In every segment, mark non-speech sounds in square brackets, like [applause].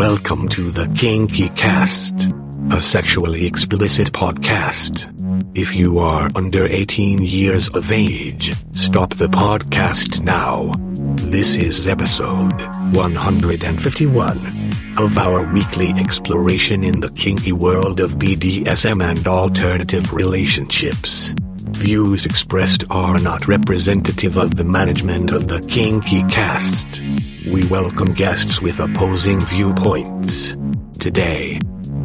Welcome to the Kinky Cast, a sexually explicit podcast. If you are under 18 years of age, stop the podcast now. This is episode 151 of our weekly exploration in the kinky world of BDSM and alternative relationships. Views expressed are not representative of the management of the Kinky Cast. We welcome guests with opposing viewpoints. Today,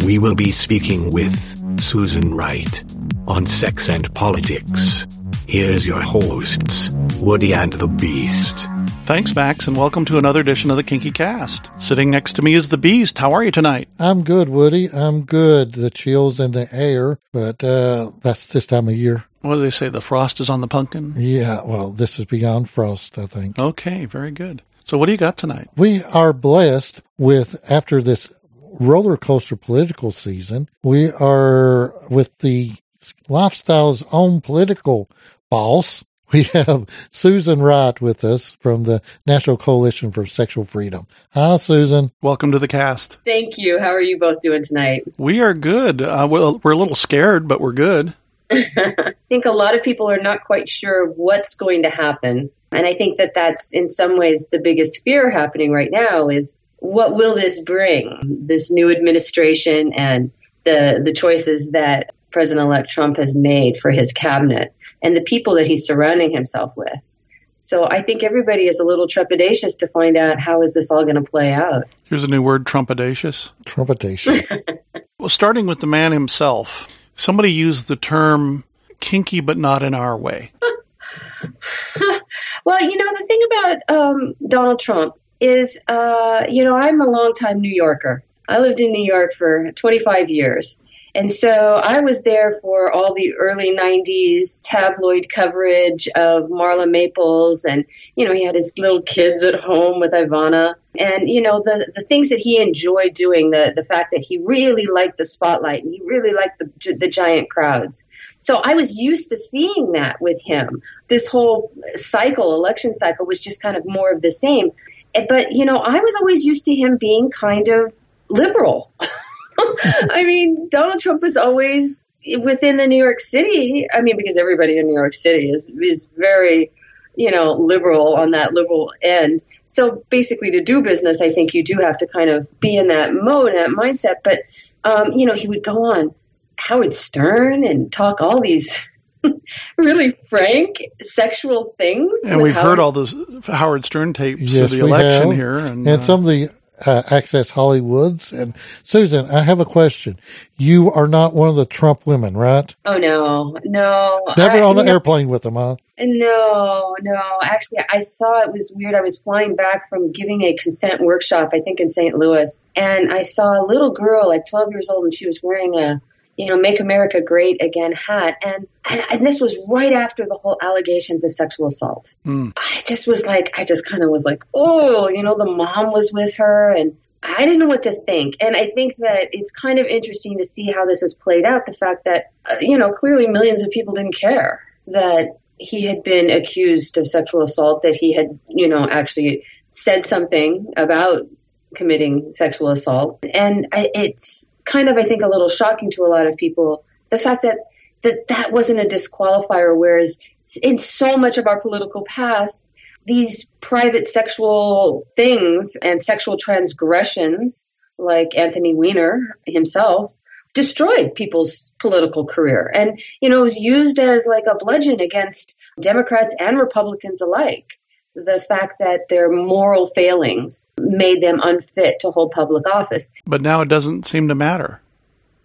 we will be speaking with Susan Wright on sex and politics. Here's your hosts, Woody and the Beast. Thanks, Max, and welcome to another edition of the Kinky Cast. Sitting next to me is the Beast. How are you tonight? I'm good, Woody. I'm good. The chills in the air, but uh, that's this time of year. What do they say? The frost is on the pumpkin? Yeah, well, this is beyond frost, I think. Okay, very good. So, what do you got tonight? We are blessed with, after this roller coaster political season, we are with the lifestyle's own political boss. [laughs] We have Susan Wright with us from the National Coalition for Sexual Freedom. Hi, Susan. Welcome to the cast. Thank you. How are you both doing tonight? We are good. Uh, well, we're a little scared, but we're good. I think a lot of people are not quite sure what's going to happen. And I think that that's in some ways the biggest fear happening right now is what will this bring? This new administration and the the choices that President-elect Trump has made for his cabinet and the people that he's surrounding himself with. So I think everybody is a little trepidatious to find out how is this all going to play out. Here's a new word, trumpetatious. Trumpetation. [laughs] well, starting with the man himself, somebody used the term kinky but not in our way. [laughs] well, you know, the thing about um, Donald Trump is, uh, you know, I'm a longtime New Yorker. I lived in New York for 25 years. And so I was there for all the early 90s tabloid coverage of Marla Maples. And, you know, he had his little kids at home with Ivana. And, you know, the, the things that he enjoyed doing, the, the fact that he really liked the spotlight and he really liked the, the giant crowds. So I was used to seeing that with him. This whole cycle, election cycle, was just kind of more of the same. But, you know, I was always used to him being kind of liberal. [laughs] I mean, Donald Trump was always within the New York City. I mean, because everybody in New York City is is very, you know, liberal on that liberal end. So basically, to do business, I think you do have to kind of be in that mode, that mindset. But um, you know, he would go on Howard Stern and talk all these [laughs] really frank sexual things. And we've Howard. heard all those Howard Stern tapes yes, of the election have. here, and, and uh, some of the uh, Access Hollywoods. And Susan, I have a question. You are not one of the Trump women, right? Oh no, no. Never I, on an no, airplane with them, huh? No, no. Actually, I saw it was weird. I was flying back from giving a consent workshop, I think in St. Louis, and I saw a little girl, like 12 years old, and she was wearing a you know, Make America Great Again hat. And, and, and this was right after the whole allegations of sexual assault. Mm. I just was like, I just kind of was like, oh, you know, the mom was with her and I didn't know what to think. And I think that it's kind of interesting to see how this has played out. The fact that, uh, you know, clearly millions of people didn't care that he had been accused of sexual assault, that he had, you know, actually said something about committing sexual assault. And I, it's, kind of, I think, a little shocking to a lot of people. The fact that that, that wasn't a disqualifier, whereas in so much of our political past, these private sexual things and sexual transgressions, like Anthony Weiner himself, destroyed people's political career. And, you know, it was used as like a bludgeon against Democrats and Republicans alike. The fact that their moral failings made them unfit to hold public office. But now it doesn't seem to matter.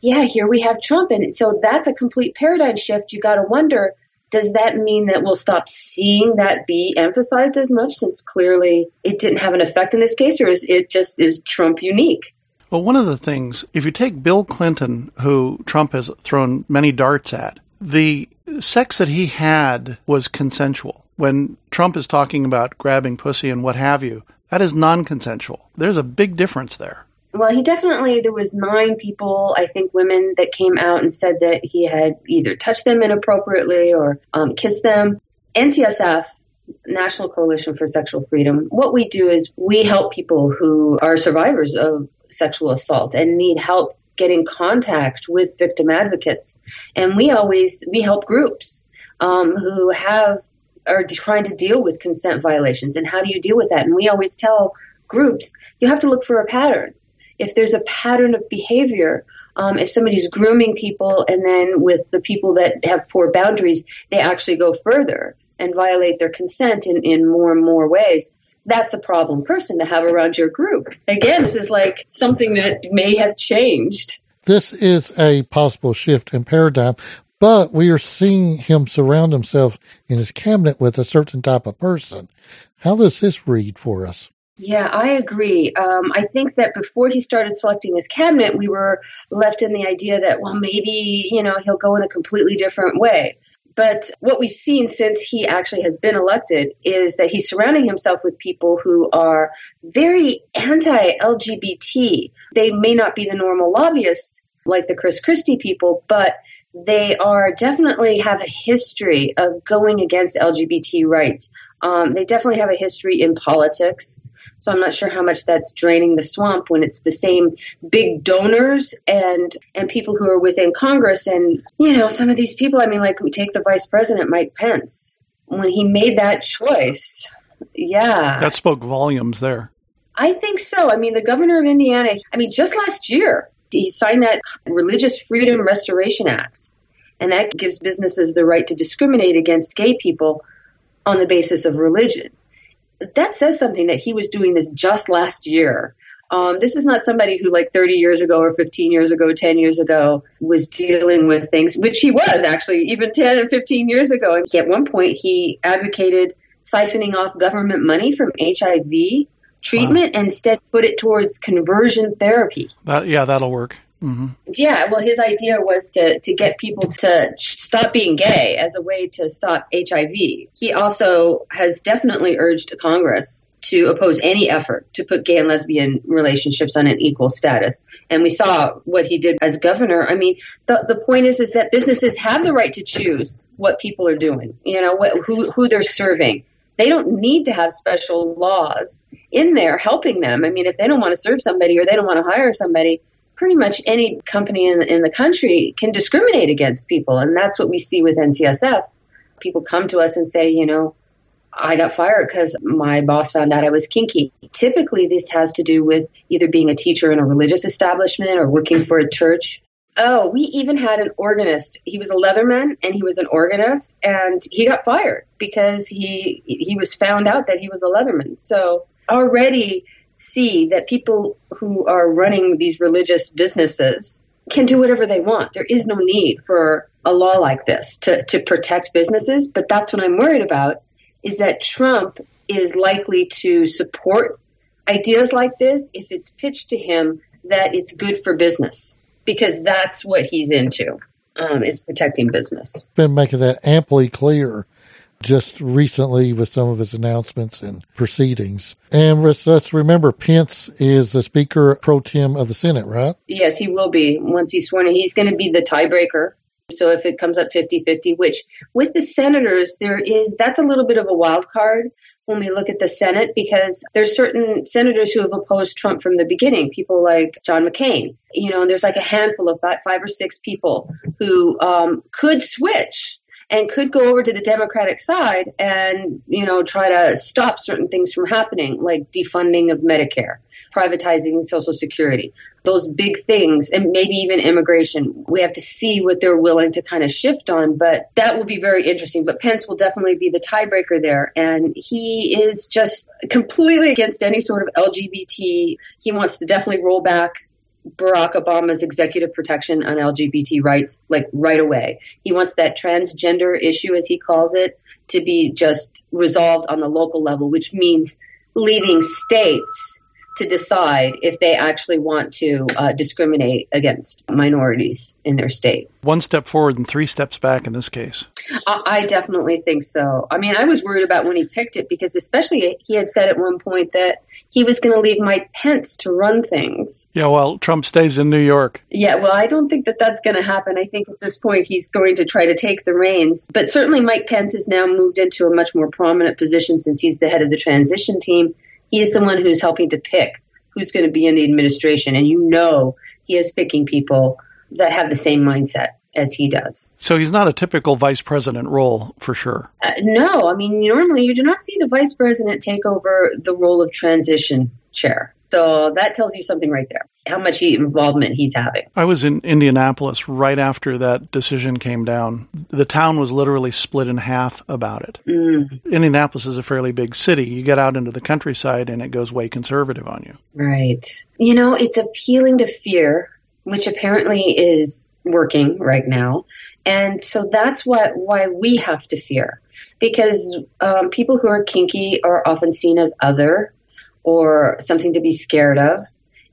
Yeah, here we have Trump. And so that's a complete paradigm shift. You got to wonder does that mean that we'll stop seeing that be emphasized as much since clearly it didn't have an effect in this case, or is it just is Trump unique? Well, one of the things, if you take Bill Clinton, who Trump has thrown many darts at, the sex that he had was consensual. When Trump is talking about grabbing pussy and what have you, that is non consensual. There's a big difference there. Well, he definitely, there was nine people, I think women, that came out and said that he had either touched them inappropriately or um, kissed them. NCSF, National Coalition for Sexual Freedom, what we do is we help people who are survivors of sexual assault and need help getting contact with victim advocates. And we always we help groups um, who have are trying to deal with consent violations and how do you deal with that? And we always tell groups you have to look for a pattern. If there's a pattern of behavior, um, if somebody's grooming people and then with the people that have poor boundaries, they actually go further and violate their consent in, in more and more ways. That's a problem person to have around your group. Again, this is like something that may have changed. This is a possible shift in paradigm, but we are seeing him surround himself in his cabinet with a certain type of person. How does this read for us? Yeah, I agree. Um, I think that before he started selecting his cabinet, we were left in the idea that, well, maybe, you know, he'll go in a completely different way. But what we've seen since he actually has been elected is that he's surrounding himself with people who are very anti LGBT. They may not be the normal lobbyists like the Chris Christie people, but they are definitely have a history of going against LGBT rights. Um, they definitely have a history in politics. So I'm not sure how much that's draining the swamp when it's the same big donors and and people who are within Congress and you know some of these people. I mean, like we take the Vice President Mike Pence when he made that choice. Yeah, that spoke volumes there. I think so. I mean, the governor of Indiana. I mean, just last year he signed that Religious Freedom Restoration Act, and that gives businesses the right to discriminate against gay people on the basis of religion. That says something that he was doing this just last year. Um, this is not somebody who, like 30 years ago or 15 years ago, 10 years ago, was dealing with things, which he was actually even 10 and 15 years ago. At one point, he advocated siphoning off government money from HIV treatment wow. and instead put it towards conversion therapy. That, yeah, that'll work. Mm-hmm. Yeah, well, his idea was to, to get people to stop being gay as a way to stop HIV. He also has definitely urged Congress to oppose any effort to put gay and lesbian relationships on an equal status. And we saw what he did as governor. I mean, the, the point is, is that businesses have the right to choose what people are doing, you know, what, who, who they're serving. They don't need to have special laws in there helping them. I mean, if they don't want to serve somebody or they don't want to hire somebody, pretty much any company in, in the country can discriminate against people. And that's what we see with NCSF. People come to us and say, you know, I got fired because my boss found out I was kinky. Typically, this has to do with either being a teacher in a religious establishment or working for a church. Oh, we even had an organist. He was a Leatherman and he was an organist, and he got fired because he he was found out that he was a Leatherman. So already see that people who are running these religious businesses can do whatever they want. There is no need for a law like this to, to protect businesses. But that's what I'm worried about is that Trump is likely to support ideas like this if it's pitched to him that it's good for business because that's what he's into um, is protecting business. Been making that amply clear just recently with some of his announcements and proceedings. And let's remember, Pence is the Speaker pro tem of the Senate, right? Yes, he will be once he's sworn in. He's going to be the tiebreaker. So if it comes up 50 50, which with the senators, there is, that's a little bit of a wild card when we look at the Senate because there's certain senators who have opposed Trump from the beginning, people like John McCain. You know, and there's like a handful of five or six people who um, could switch and could go over to the Democratic side and, you know, try to stop certain things from happening, like defunding of Medicare, privatizing Social Security, those big things, and maybe even immigration. We have to see what they're willing to kind of shift on, but that will be very interesting. But Pence will definitely be the tiebreaker there. And he is just completely against any sort of LGBT. He wants to definitely roll back Barack Obama's executive protection on LGBT rights like right away. He wants that transgender issue, as he calls it, to be just resolved on the local level, which means leaving states to decide if they actually want to uh, discriminate against minorities in their state. One step forward and three steps back in this case. I, I definitely think so. I mean, I was worried about when he picked it because, especially, he had said at one point that he was going to leave Mike Pence to run things. Yeah, well, Trump stays in New York. Yeah, well, I don't think that that's going to happen. I think at this point he's going to try to take the reins. But certainly, Mike Pence has now moved into a much more prominent position since he's the head of the transition team. He's the one who's helping to pick who's going to be in the administration, and you know he is picking people that have the same mindset as he does. So he's not a typical vice president role for sure. Uh, no, I mean, normally you do not see the vice president take over the role of transition chair. So that tells you something right there, how much involvement he's having. I was in Indianapolis right after that decision came down. The town was literally split in half about it. Mm. Indianapolis is a fairly big city. You get out into the countryside and it goes way conservative on you. Right. You know, it's appealing to fear, which apparently is working right now. And so that's what why we have to fear. Because um, people who are kinky are often seen as other or something to be scared of.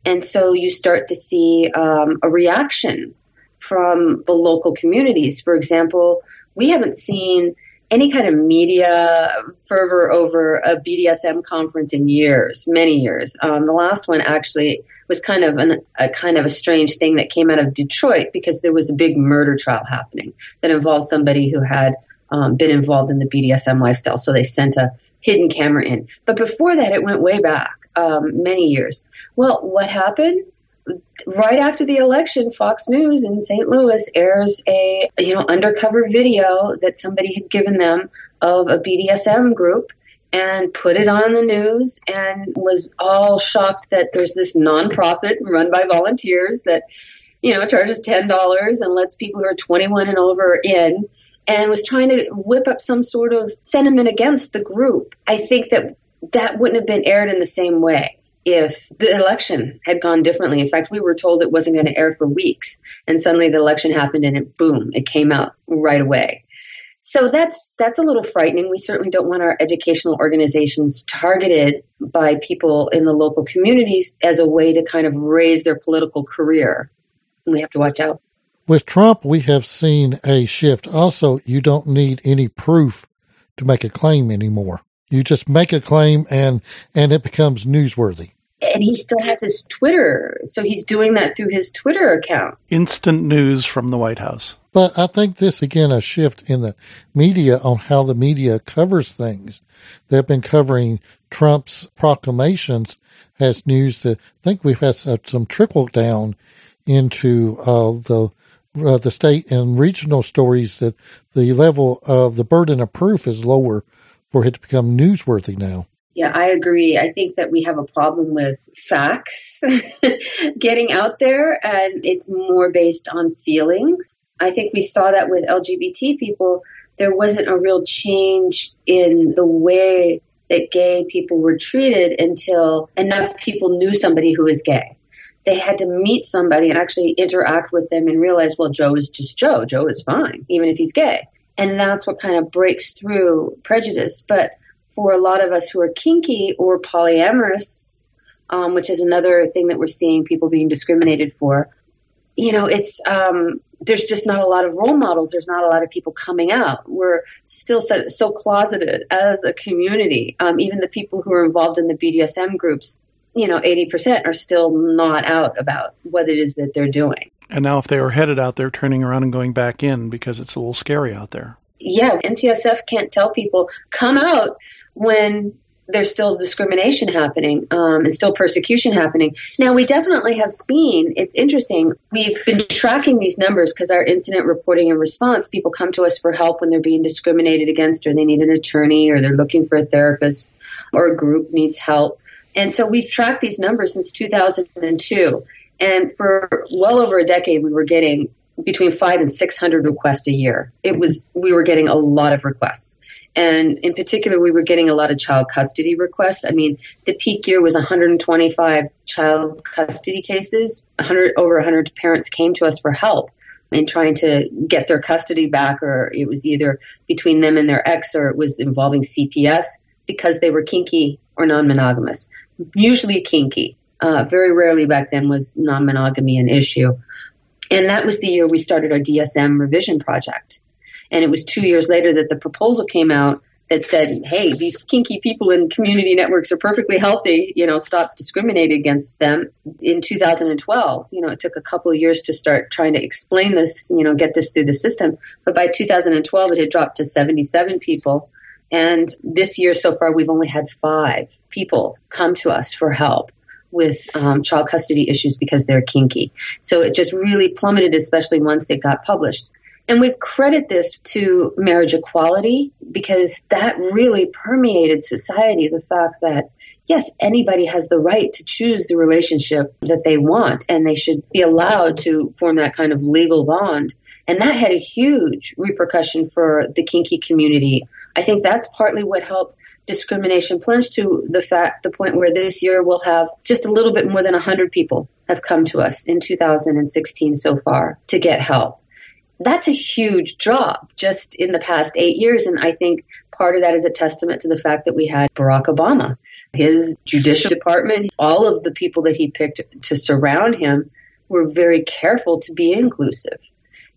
And so you start to see um, a reaction from the local communities. For example, we haven't seen any kind of media fervor over a BDSM conference in years, many years. Um, the last one actually was kind of an, a kind of a strange thing that came out of Detroit because there was a big murder trial happening that involved somebody who had um, been involved in the BDSM lifestyle. So they sent a hidden camera in. But before that, it went way back, um, many years. Well, what happened? Right after the election, Fox News in St. Louis airs a you know undercover video that somebody had given them of a BDSM group and put it on the news and was all shocked that there's this nonprofit run by volunteers that you know charges ten dollars and lets people who are 21 and over in and was trying to whip up some sort of sentiment against the group. I think that that wouldn't have been aired in the same way if the election had gone differently. In fact, we were told it wasn't going to air for weeks, and suddenly the election happened, and it boom, it came out right away. So that's that's a little frightening. We certainly don't want our educational organizations targeted by people in the local communities as a way to kind of raise their political career. We have to watch out. With Trump, we have seen a shift. Also, you don't need any proof to make a claim anymore. You just make a claim and and it becomes newsworthy. And he still has his Twitter, so he's doing that through his Twitter account. Instant news from the White House. But I think this again a shift in the media on how the media covers things. They've been covering Trump's proclamations as news that I think we've had some trickle down into uh, the uh, the state and regional stories that the level of the burden of proof is lower for it to become newsworthy now. Yeah, I agree. I think that we have a problem with facts [laughs] getting out there, and it's more based on feelings. I think we saw that with LGBT people. There wasn't a real change in the way that gay people were treated until enough people knew somebody who was gay they had to meet somebody and actually interact with them and realize, well, Joe is just Joe. Joe is fine, even if he's gay. And that's what kind of breaks through prejudice. But for a lot of us who are kinky or polyamorous, um, which is another thing that we're seeing people being discriminated for, you know, it's um, there's just not a lot of role models. There's not a lot of people coming out. We're still so, so closeted as a community. Um, even the people who are involved in the BDSM groups you know, 80% are still not out about what it is that they're doing. And now, if they are headed out, they're turning around and going back in because it's a little scary out there. Yeah, NCSF can't tell people, come out when there's still discrimination happening um, and still persecution happening. Now, we definitely have seen, it's interesting, we've been tracking these numbers because our incident reporting and response, people come to us for help when they're being discriminated against or they need an attorney or they're looking for a therapist or a group needs help. And so we've tracked these numbers since 2002. And for well over a decade, we were getting between five and 600 requests a year. It was, we were getting a lot of requests. And in particular, we were getting a lot of child custody requests. I mean, the peak year was 125 child custody cases. 100, over 100 parents came to us for help in trying to get their custody back, or it was either between them and their ex, or it was involving CPS because they were kinky or non monogamous usually kinky. Uh, very rarely back then was non monogamy an issue. And that was the year we started our DSM revision project. And it was two years later that the proposal came out that said, hey, these kinky people in community networks are perfectly healthy, you know, stop discriminating against them. In 2012, you know, it took a couple of years to start trying to explain this, you know, get this through the system. But by 2012, it had dropped to 77 people. And this year so far, we've only had five people come to us for help. With um, child custody issues because they're kinky. So it just really plummeted, especially once it got published. And we credit this to marriage equality because that really permeated society the fact that, yes, anybody has the right to choose the relationship that they want and they should be allowed to form that kind of legal bond. And that had a huge repercussion for the kinky community. I think that's partly what helped discrimination plunged to the fact, the point where this year we'll have just a little bit more than 100 people have come to us in 2016 so far to get help that's a huge drop just in the past eight years. And I think part of that is a testament to the fact that we had Barack Obama, his judicial department, all of the people that he picked to surround him were very careful to be inclusive.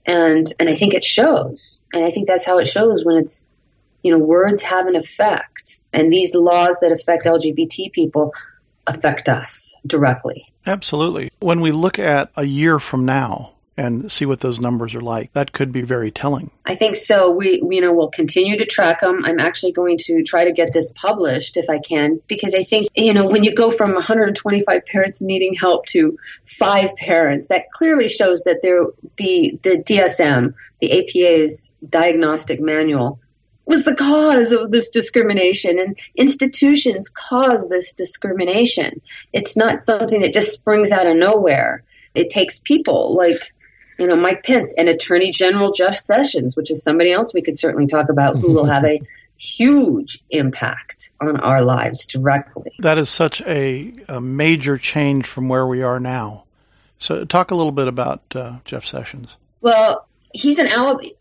And, and I think it shows. And I think that's how it shows when it's, you know, words have an effect. And these laws that affect LGBT people affect us directly. Absolutely. When we look at a year from now, and see what those numbers are like. That could be very telling. I think so. We, you know, we'll continue to track them. I'm actually going to try to get this published if I can, because I think, you know, when you go from 125 parents needing help to five parents, that clearly shows that there, the, the DSM, the APA's diagnostic manual, was the cause of this discrimination and institutions cause this discrimination. It's not something that just springs out of nowhere. It takes people like you know, Mike Pence and Attorney General Jeff Sessions, which is somebody else we could certainly talk about who will have a huge impact on our lives directly. That is such a, a, major change from where we are now. So, talk a little bit about uh, Jeff Sessions. Well, he's an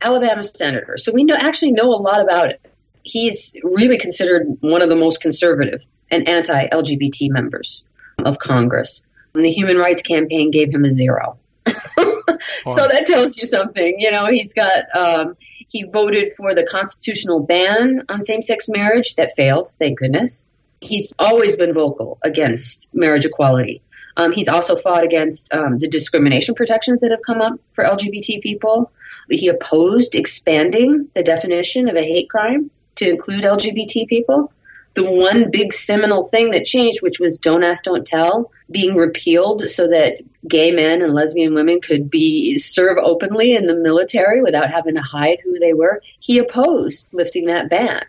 Alabama senator, so we know, actually know a lot about it. He's really considered one of the most conservative and anti LGBT members of Congress. And the Human Rights Campaign gave him a zero. [laughs] so that tells you something. You know, he's got um, he voted for the constitutional ban on same-sex marriage that failed. Thank goodness. He's always been vocal against marriage equality. Um, he's also fought against um, the discrimination protections that have come up for LGBT people. He opposed expanding the definition of a hate crime to include LGBT people the one big seminal thing that changed, which was Don't Ask, Don't Tell, being repealed so that gay men and lesbian women could be serve openly in the military without having to hide who they were. He opposed lifting that ban.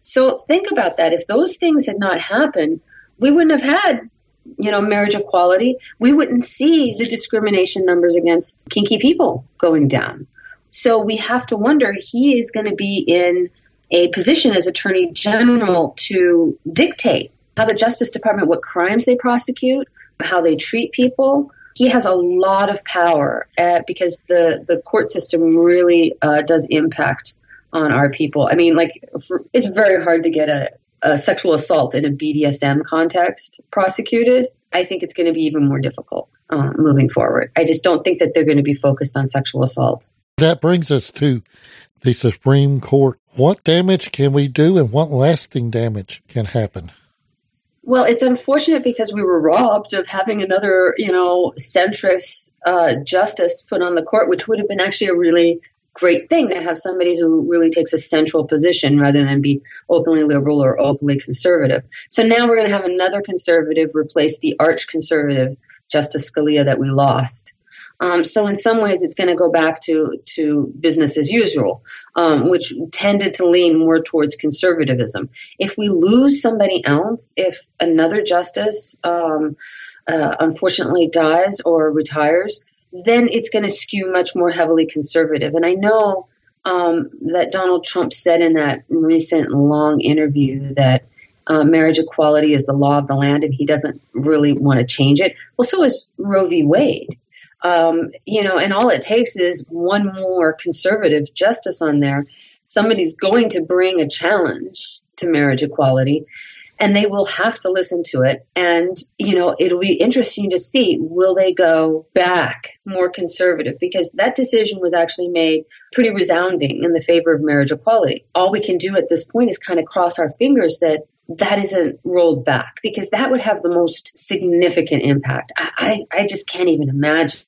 So think about that. If those things had not happened, we wouldn't have had, you know, marriage equality. We wouldn't see the discrimination numbers against kinky people going down. So we have to wonder he is going to be in a position as Attorney General to dictate how the Justice Department, what crimes they prosecute, how they treat people. He has a lot of power uh, because the, the court system really uh, does impact on our people. I mean, like, for, it's very hard to get a, a sexual assault in a BDSM context prosecuted. I think it's going to be even more difficult uh, moving forward. I just don't think that they're going to be focused on sexual assault. That brings us to the Supreme Court. What damage can we do and what lasting damage can happen? Well, it's unfortunate because we were robbed of having another, you know, centrist uh, justice put on the court, which would have been actually a really great thing to have somebody who really takes a central position rather than be openly liberal or openly conservative. So now we're going to have another conservative replace the arch conservative Justice Scalia that we lost. Um, so in some ways, it's going to go back to to business as usual, um, which tended to lean more towards conservatism. If we lose somebody else, if another justice um, uh, unfortunately dies or retires, then it's going to skew much more heavily conservative. And I know um, that Donald Trump said in that recent long interview that. Uh, marriage equality is the law of the land, and he doesn't really want to change it. Well, so is Roe v. Wade. Um, you know, and all it takes is one more conservative justice on there. Somebody's going to bring a challenge to marriage equality and they will have to listen to it. And, you know, it'll be interesting to see will they go back more conservative? Because that decision was actually made pretty resounding in the favor of marriage equality. All we can do at this point is kind of cross our fingers that that isn't rolled back because that would have the most significant impact. I, I, I just can't even imagine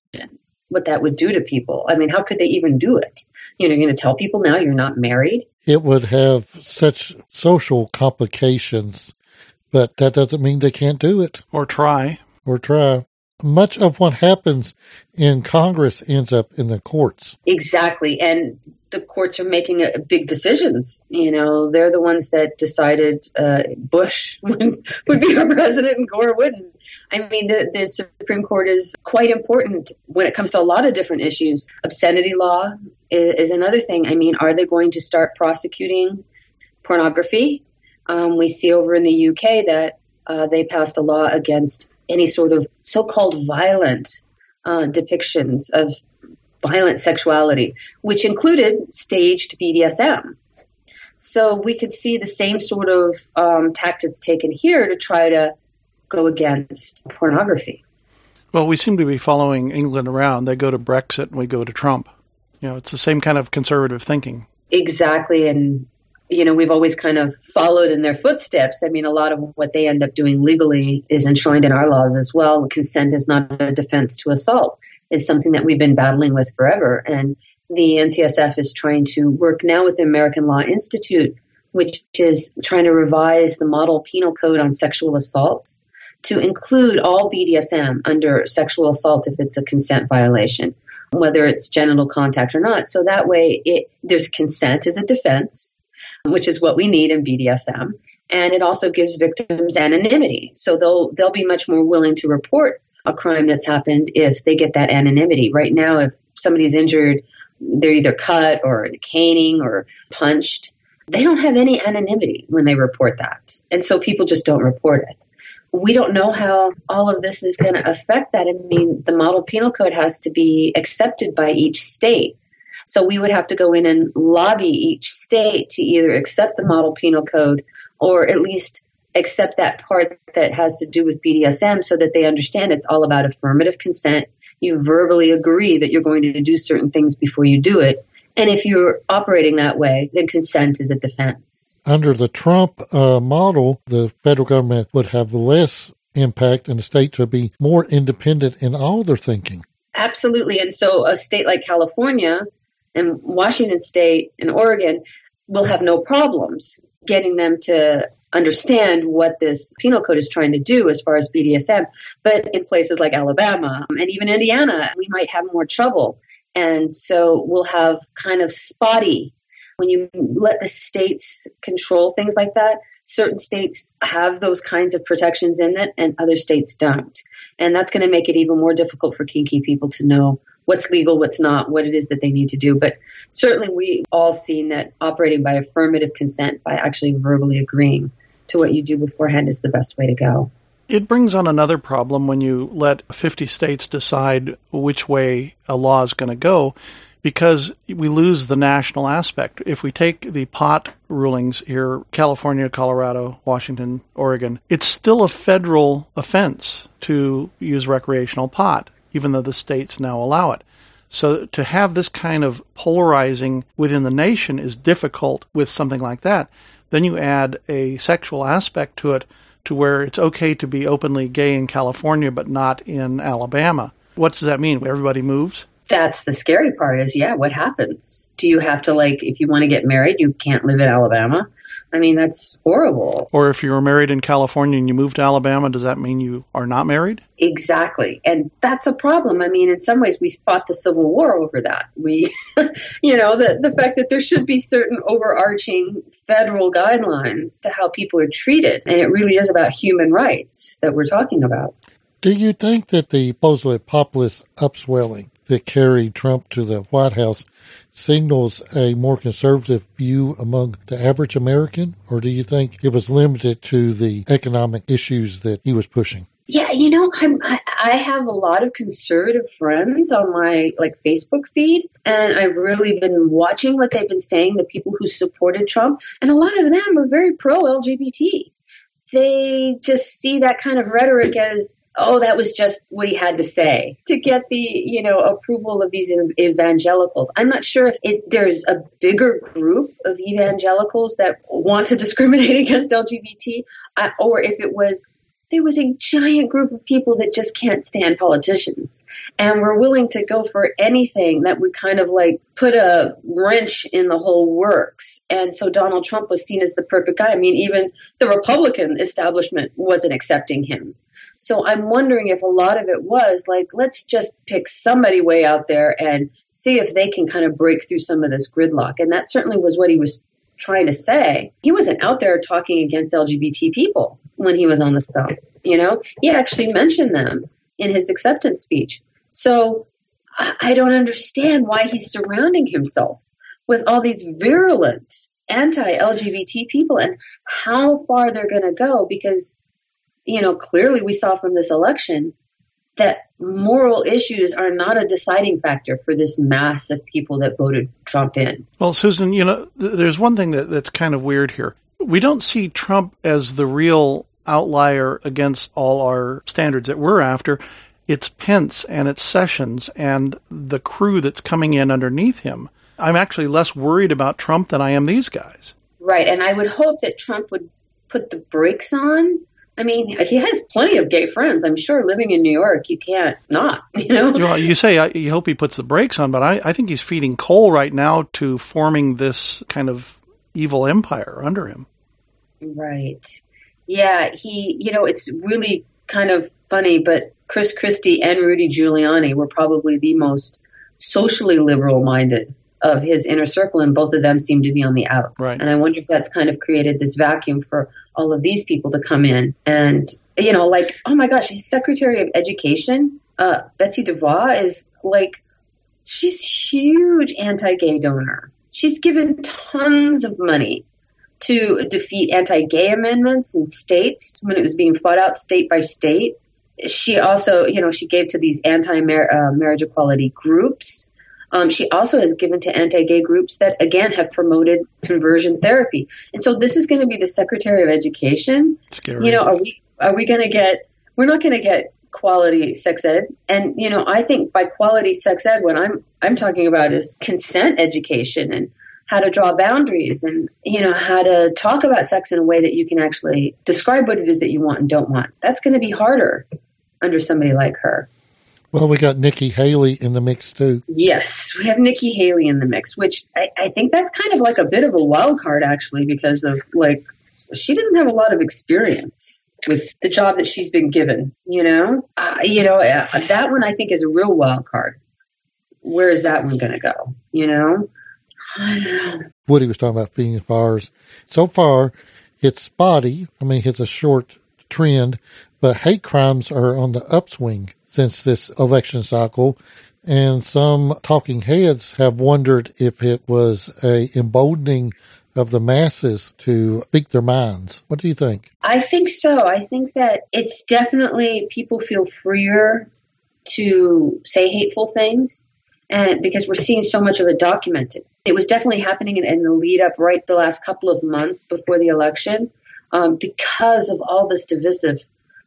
what that would do to people. I mean, how could they even do it? You know, you're going to tell people now you're not married. It would have such social complications but that doesn't mean they can't do it Or try. or try. Much of what happens in Congress ends up in the courts. Exactly. And the courts are making uh, big decisions. You know, they're the ones that decided uh, Bush [laughs] would, would be our president and Gore wouldn't. I mean, the, the Supreme Court is quite important when it comes to a lot of different issues. Obscenity law is, is another thing. I mean, are they going to start prosecuting pornography? Um, we see over in the UK that uh, they passed a law against any sort of so called violent uh, depictions of violent sexuality, which included staged BDSM. So we could see the same sort of um, tactics taken here to try to go against pornography. Well, we seem to be following England around. They go to Brexit and we go to Trump. You know, it's the same kind of conservative thinking. Exactly. And, you know, we've always kind of followed in their footsteps. I mean, a lot of what they end up doing legally is enshrined in our laws as well. Consent is not a defense to assault, is something that we've been battling with forever. And the NCSF is trying to work now with the American Law Institute, which is trying to revise the model penal code on sexual assault to include all BDSM under sexual assault if it's a consent violation, whether it's genital contact or not. So that way, it, there's consent as a defense, which is what we need in BDSM, and it also gives victims anonymity. So they'll they'll be much more willing to report a crime that's happened if they get that anonymity. Right now, if somebody's injured, they're either cut or caning or punched. They don't have any anonymity when they report that, and so people just don't report it we don't know how all of this is going to affect that. I mean, the model penal code has to be accepted by each state. So we would have to go in and lobby each state to either accept the model penal code or at least accept that part that has to do with BDSM so that they understand it's all about affirmative consent. You verbally agree that you're going to do certain things before you do it. And if you're operating that way, then consent is a defense. Under the Trump uh, model, the federal government would have less impact and the states would be more independent in all their thinking. Absolutely. And so a state like California and Washington State and Oregon will have no problems getting them to understand what this penal code is trying to do as far as BDSM. But in places like Alabama and even Indiana, we might have more trouble and so we'll have kind of spotty when you let the states control things like that. Certain states have those kinds of protections in it, and other states don't. And that's going to make it even more difficult for kinky people to know what's legal, what's not, what it is that they need to do. But certainly, we all seen that operating by affirmative consent, by actually verbally agreeing to what you do beforehand, is the best way to go. It brings on another problem when you let 50 states decide which way a law is going to go because we lose the national aspect. If we take the pot rulings here, California, Colorado, Washington, Oregon, it's still a federal offense to use recreational pot, even though the states now allow it. So to have this kind of polarizing within the nation is difficult with something like that. Then you add a sexual aspect to it to where it's okay to be openly gay in California but not in Alabama. What does that mean? Everybody moves? That's the scary part is yeah, what happens? Do you have to like if you want to get married, you can't live in Alabama? I mean, that's horrible. Or if you were married in California and you moved to Alabama, does that mean you are not married? Exactly. And that's a problem. I mean, in some ways, we fought the Civil War over that. We, [laughs] you know, the, the fact that there should be certain overarching federal guidelines to how people are treated. And it really is about human rights that we're talking about. Do you think that the supposedly populist upswelling that carried Trump to the White House signals a more conservative view among the average American, or do you think it was limited to the economic issues that he was pushing? Yeah, you know, I'm, I, have a lot of conservative friends on my like Facebook feed, and I've really been watching what they've been saying. The people who supported Trump, and a lot of them are very pro LGBT. They just see that kind of rhetoric as oh, that was just what he had to say to get the, you know, approval of these evangelicals. I'm not sure if it, there's a bigger group of evangelicals that want to discriminate [laughs] against LGBT, uh, or if it was there was a giant group of people that just can't stand politicians and were willing to go for anything that would kind of like put a wrench in the whole works. And so Donald Trump was seen as the perfect guy. I mean, even the Republican establishment wasn't accepting him. So I'm wondering if a lot of it was like, let's just pick somebody way out there and see if they can kind of break through some of this gridlock. And that certainly was what he was trying to say. He wasn't out there talking against LGBT people when he was on the show. You know, he actually mentioned them in his acceptance speech. So I don't understand why he's surrounding himself with all these virulent anti LGBT people and how far they're going to go because you know, clearly we saw from this election that moral issues are not a deciding factor for this mass of people that voted Trump in. Well, Susan, you know, th- there's one thing that, that's kind of weird here. We don't see Trump as the real outlier against all our standards that we're after. It's Pence and it's Sessions and the crew that's coming in underneath him. I'm actually less worried about Trump than I am these guys. Right. And I would hope that Trump would put the brakes on I mean, he has plenty of gay friends. I'm sure living in New York, you can't not, [laughs] you know? Well, you say I, you hope he puts the brakes on, but I, I think he's feeding coal right now to forming this kind of evil empire under him. Right. Yeah, he, you know, it's really kind of funny, but Chris Christie and Rudy Giuliani were probably the most socially liberal minded of his inner circle, and both of them seem to be on the out. Right. And I wonder if that's kind of created this vacuum for all of these people to come in. And, you know, like, oh my gosh, he's Secretary of Education. Uh, Betsy DeVos is like, she's huge anti-gay donor. She's given tons of money to defeat anti-gay amendments in states when it was being fought out state by state. She also, you know, she gave to these anti-marriage uh, equality groups um, she also has given to anti-gay groups that again have promoted conversion therapy. And so this is going to be the Secretary of Education. Scary. You know, are we are we going to get? We're not going to get quality sex ed. And you know, I think by quality sex ed, what I'm I'm talking about is consent education and how to draw boundaries and you know how to talk about sex in a way that you can actually describe what it is that you want and don't want. That's going to be harder under somebody like her. Well, we got Nikki Haley in the mix too. Yes, we have Nikki Haley in the mix, which I, I think that's kind of like a bit of a wild card actually, because of like she doesn't have a lot of experience with the job that she's been given. You know, uh, you know uh, that one I think is a real wild card. Where is that one going to go? You know, Woody was talking about feeding fires. So far, it's spotty. I mean, it's a short trend, but hate crimes are on the upswing since this election cycle. And some talking heads have wondered if it was a emboldening of the masses to speak their minds. What do you think? I think so. I think that it's definitely people feel freer to say hateful things and because we're seeing so much of it documented. It was definitely happening in, in the lead up right the last couple of months before the election um, because of all this divisive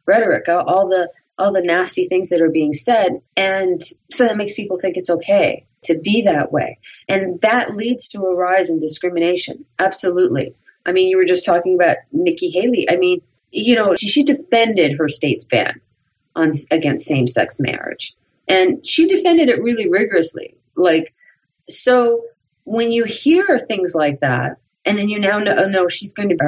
rhetoric, all the all the nasty things that are being said. And so that makes people think it's okay to be that way. And that leads to a rise in discrimination. Absolutely. I mean, you were just talking about Nikki Haley. I mean, you know, she, she defended her state's ban on against same-sex marriage. And she defended it really rigorously. Like, so when you hear things like that, and then you now know, oh, no, she's going to be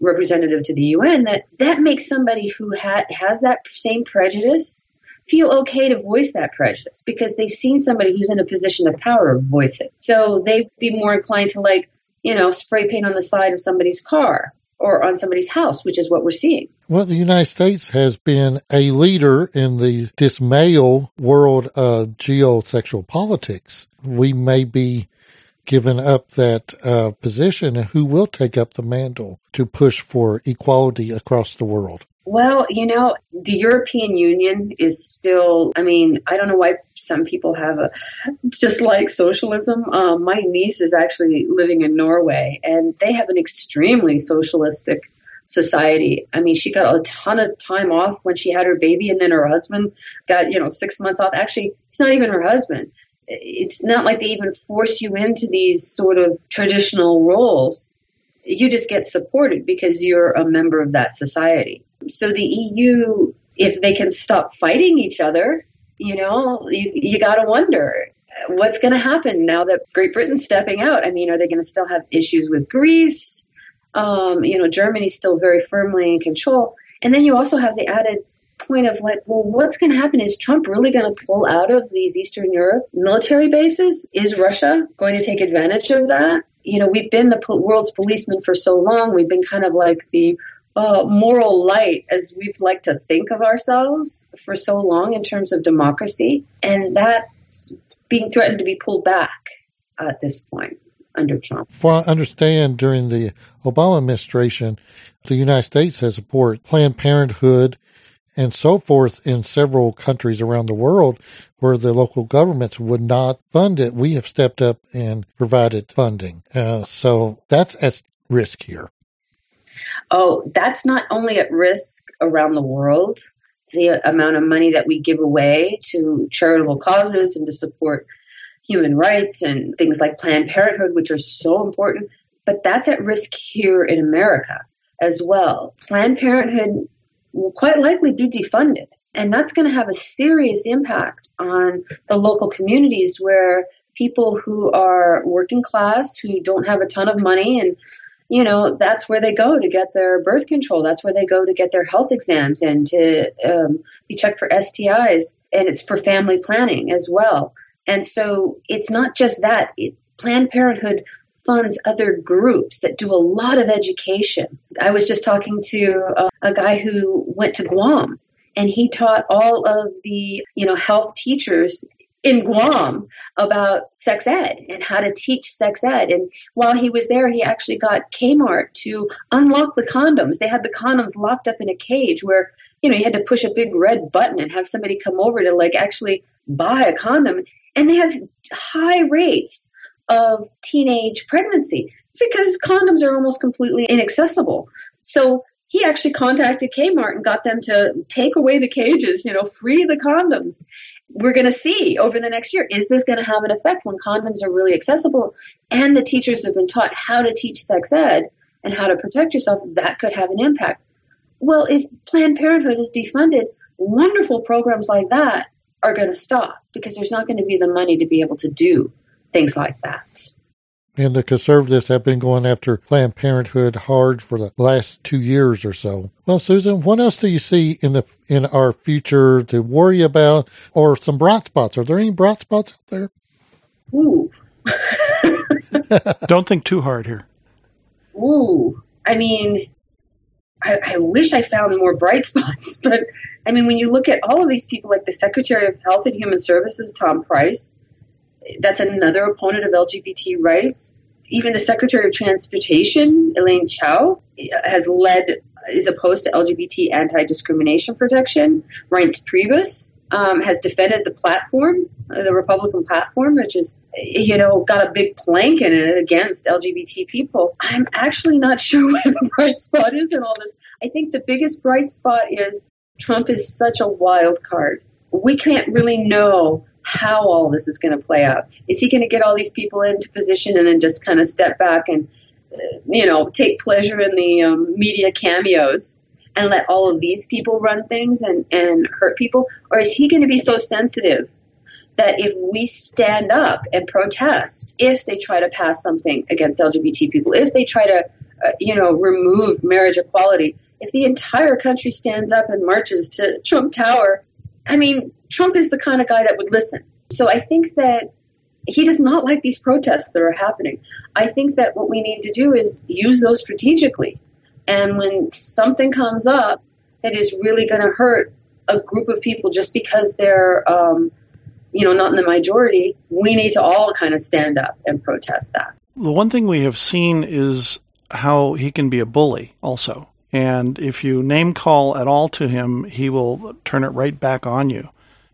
representative to the UN that that makes somebody who ha- has that same prejudice feel okay to voice that prejudice because they've seen somebody who's in a position of power voice it. So they'd be more inclined to like, you know, spray paint on the side of somebody's car or on somebody's house, which is what we're seeing. Well, the United States has been a leader in the dismal world of geosexual politics. We may be given up that uh, position, who will take up the mantle to push for equality across the world? Well, you know, the European Union is still, I mean, I don't know why some people have a [laughs] dislike socialism. Um, my niece is actually living in Norway, and they have an extremely socialistic society. I mean, she got a ton of time off when she had her baby, and then her husband got, you know, six months off. Actually, it's not even her husband it's not like they even force you into these sort of traditional roles. You just get supported because you're a member of that society. So the EU, if they can stop fighting each other, you know, you, you got to wonder what's going to happen now that Great Britain's stepping out. I mean, are they going to still have issues with Greece? Um, you know, Germany's still very firmly in control. And then you also have the added point of like, well, what's going to happen? Is Trump really going to pull out of these Eastern Europe military bases? Is Russia going to take advantage of that? You know, we've been the world's policeman for so long. We've been kind of like the uh, moral light as we've liked to think of ourselves for so long in terms of democracy. And that's being threatened to be pulled back at this point under Trump. For I understand, during the Obama administration, the United States has supported Planned Parenthood and so forth in several countries around the world where the local governments would not fund it. We have stepped up and provided funding. Uh, so that's at risk here. Oh, that's not only at risk around the world, the amount of money that we give away to charitable causes and to support human rights and things like Planned Parenthood, which are so important, but that's at risk here in America as well. Planned Parenthood will quite likely be defunded, and that's going to have a serious impact on the local communities where people who are working class, who don't have a ton of money and you know, that's where they go to get their birth control. That's where they go to get their health exams and to um, be checked for STIs. And it's for family planning as well. And so it's not just that. It, Planned Parenthood funds other groups that do a lot of education. I was just talking to a, a guy who went to Guam and he taught all of the you know health teachers in Guam about sex ed and how to teach sex ed. And while he was there, he actually got Kmart to unlock the condoms. They had the condoms locked up in a cage where, you know, you had to push a big red button and have somebody come over to like actually buy a condom. And they have high rates of teenage pregnancy. It's because condoms are almost completely inaccessible. So he actually contacted Kmart and got them to take away the cages, you know, free the condoms we're going to see over the next year is this going to have an effect when condoms are really accessible and the teachers have been taught how to teach sex ed and how to protect yourself that could have an impact well if planned parenthood is defunded wonderful programs like that are going to stop because there's not going to be the money to be able to do things like that and the conservatives have been going after Planned Parenthood hard for the last two years or so. Well, Susan, what else do you see in the in our future to worry about, or some bright spots? Are there any bright spots out there? Ooh. [laughs] Don't think too hard here. Ooh, I mean, I, I wish I found more bright [laughs] spots, but I mean, when you look at all of these people, like the Secretary of Health and Human Services, Tom Price, that's another opponent of LGBT rights. Even the Secretary of Transportation, Elaine Chao, has led is opposed to LGBT anti-discrimination protection. Reince Priebus um, has defended the platform, uh, the Republican platform, which is, you know, got a big plank in it against LGBT people. I'm actually not [laughs] sure where the bright spot is in all this. I think the biggest bright spot is Trump is such a wild card. We can't really know how all this is going to play out. Is he going to get all these people into position and then just kind of step back and, uh, you know, take pleasure in the um, media cameos and let all of these people run things and, and hurt people? Or is he going to be so sensitive that if we stand up and protest, if they try to pass something against LGBT people, if they try to, uh, you know, remove marriage equality, if the entire country stands up and marches to Trump Tower, I mean, Trump is the kind of guy that would listen. So I think that he does not like these protests that are happening. I think that what we need to do is use those strategically. And when something comes up that is really going to hurt a group of people just because they're, um, you know, not in the majority, we need to all kind of stand up and protest that. The one thing we have seen is how he can be a bully also. And if you name call at all to him, he will turn it right back on you.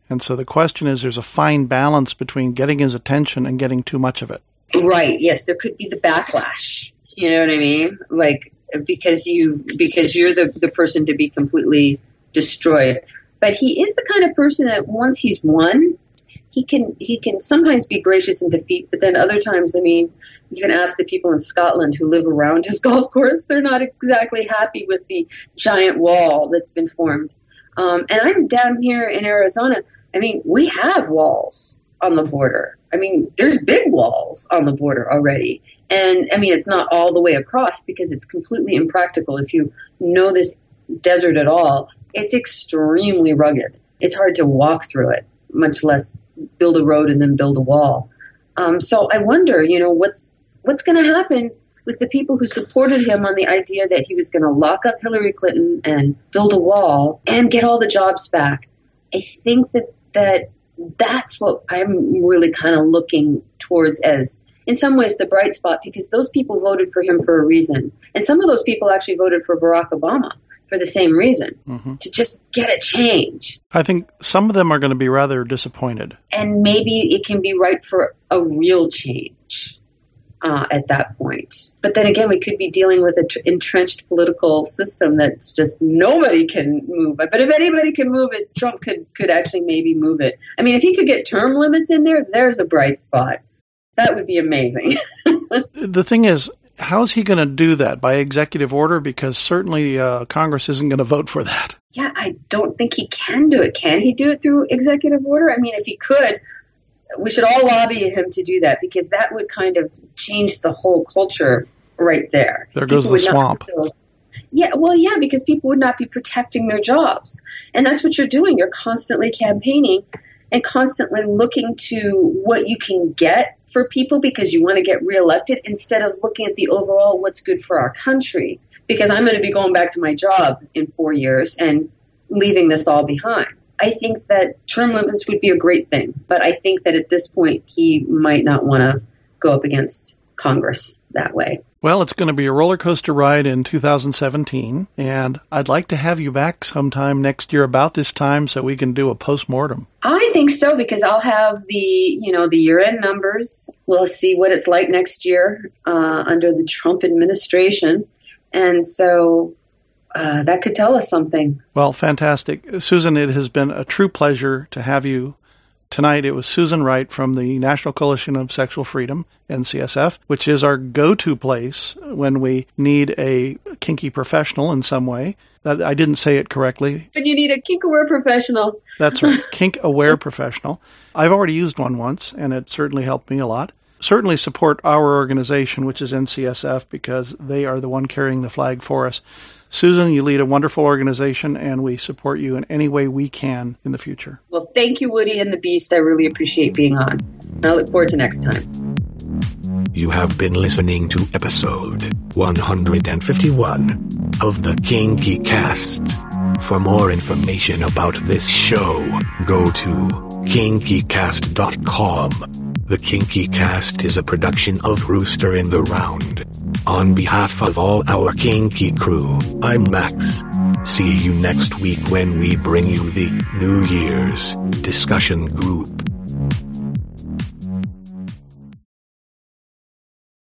And so the question is there's a fine balance between getting his attention and getting too much of it. Right. Yes, there could be the backlash. You know what I mean? Like because you because you're the the person to be completely destroyed. But he is the kind of person that once he's won, he can he can sometimes be gracious in defeat, but then other times, I mean, you can ask the people in Scotland who live around his [laughs] golf course; they're not exactly happy with the giant wall that's been formed. Um, and I'm down here in Arizona. I mean, we have walls on the border. I mean, there's big walls on the border already. And I mean, it's not all the way across because it's completely impractical. If you know this desert at all, it's extremely rugged. It's hard to walk through it, much less build a road and then build a wall. Um, so I wonder, you know, what's what's going to happen with the people who supported him on the idea that he was going to lock up Hillary Clinton and build a wall and get all the jobs back. I think that that that's what I'm really kind of looking towards as in some ways the bright spot because those people voted for him for a reason. And some of those people actually voted for Barack Obama for the same reason mm-hmm. to just get a change. I think some of them are going to be rather disappointed. And maybe it can be ripe for a real change uh, at that point. But then again, we could be dealing with an tr- entrenched political system that's just nobody can move it. But if anybody can move it, Trump could could actually maybe move it. I mean, if he could get term limits in there, there's a bright spot. That would be amazing. [laughs] the thing is, how is he going to do that by executive order? Because certainly uh, Congress isn't going to vote for that. Yeah, I don't think he can do it. Can he do it through executive order? I mean, if he could, we should all lobby him to do that because that would kind of change the whole culture right there. There goes people the swamp. Still, yeah, well, yeah, because people would not be protecting their jobs. And that's what you're doing. You're constantly campaigning and constantly looking to what you can get for people because you want to get reelected instead of looking at the overall what's good for our country. Because I'm going to be going back to my job in four years and leaving this all behind. I think that term limits would be a great thing, but I think that at this point he might not want to go up against Congress that way. Well, it's going to be a roller coaster ride in 2017, and I'd like to have you back sometime next year about this time so we can do a post mortem. I think so because I'll have the you know the year end numbers. We'll see what it's like next year uh, under the Trump administration, and so uh, that could tell us something. Well, fantastic. Susan, it has been a true pleasure to have you tonight. It was Susan Wright from the National Coalition of Sexual Freedom, NCSF, which is our go to place when we need a kinky professional in some way. That I didn't say it correctly. But you need a kink aware professional. That's right, [laughs] kink aware professional. I've already used one once, and it certainly helped me a lot certainly support our organization, which is NCSF, because they are the one carrying the flag for us. Susan, you lead a wonderful organization, and we support you in any way we can in the future. Well, thank you, Woody and the Beast. I really appreciate being on. I look forward to next time. You have been listening to episode 151 of the Kinky Cast. For more information about this show, go to kinkycast.com. The Kinky Cast is a production of Rooster in the Round. On behalf of all our Kinky crew, I'm Max. See you next week when we bring you the New Year's discussion group.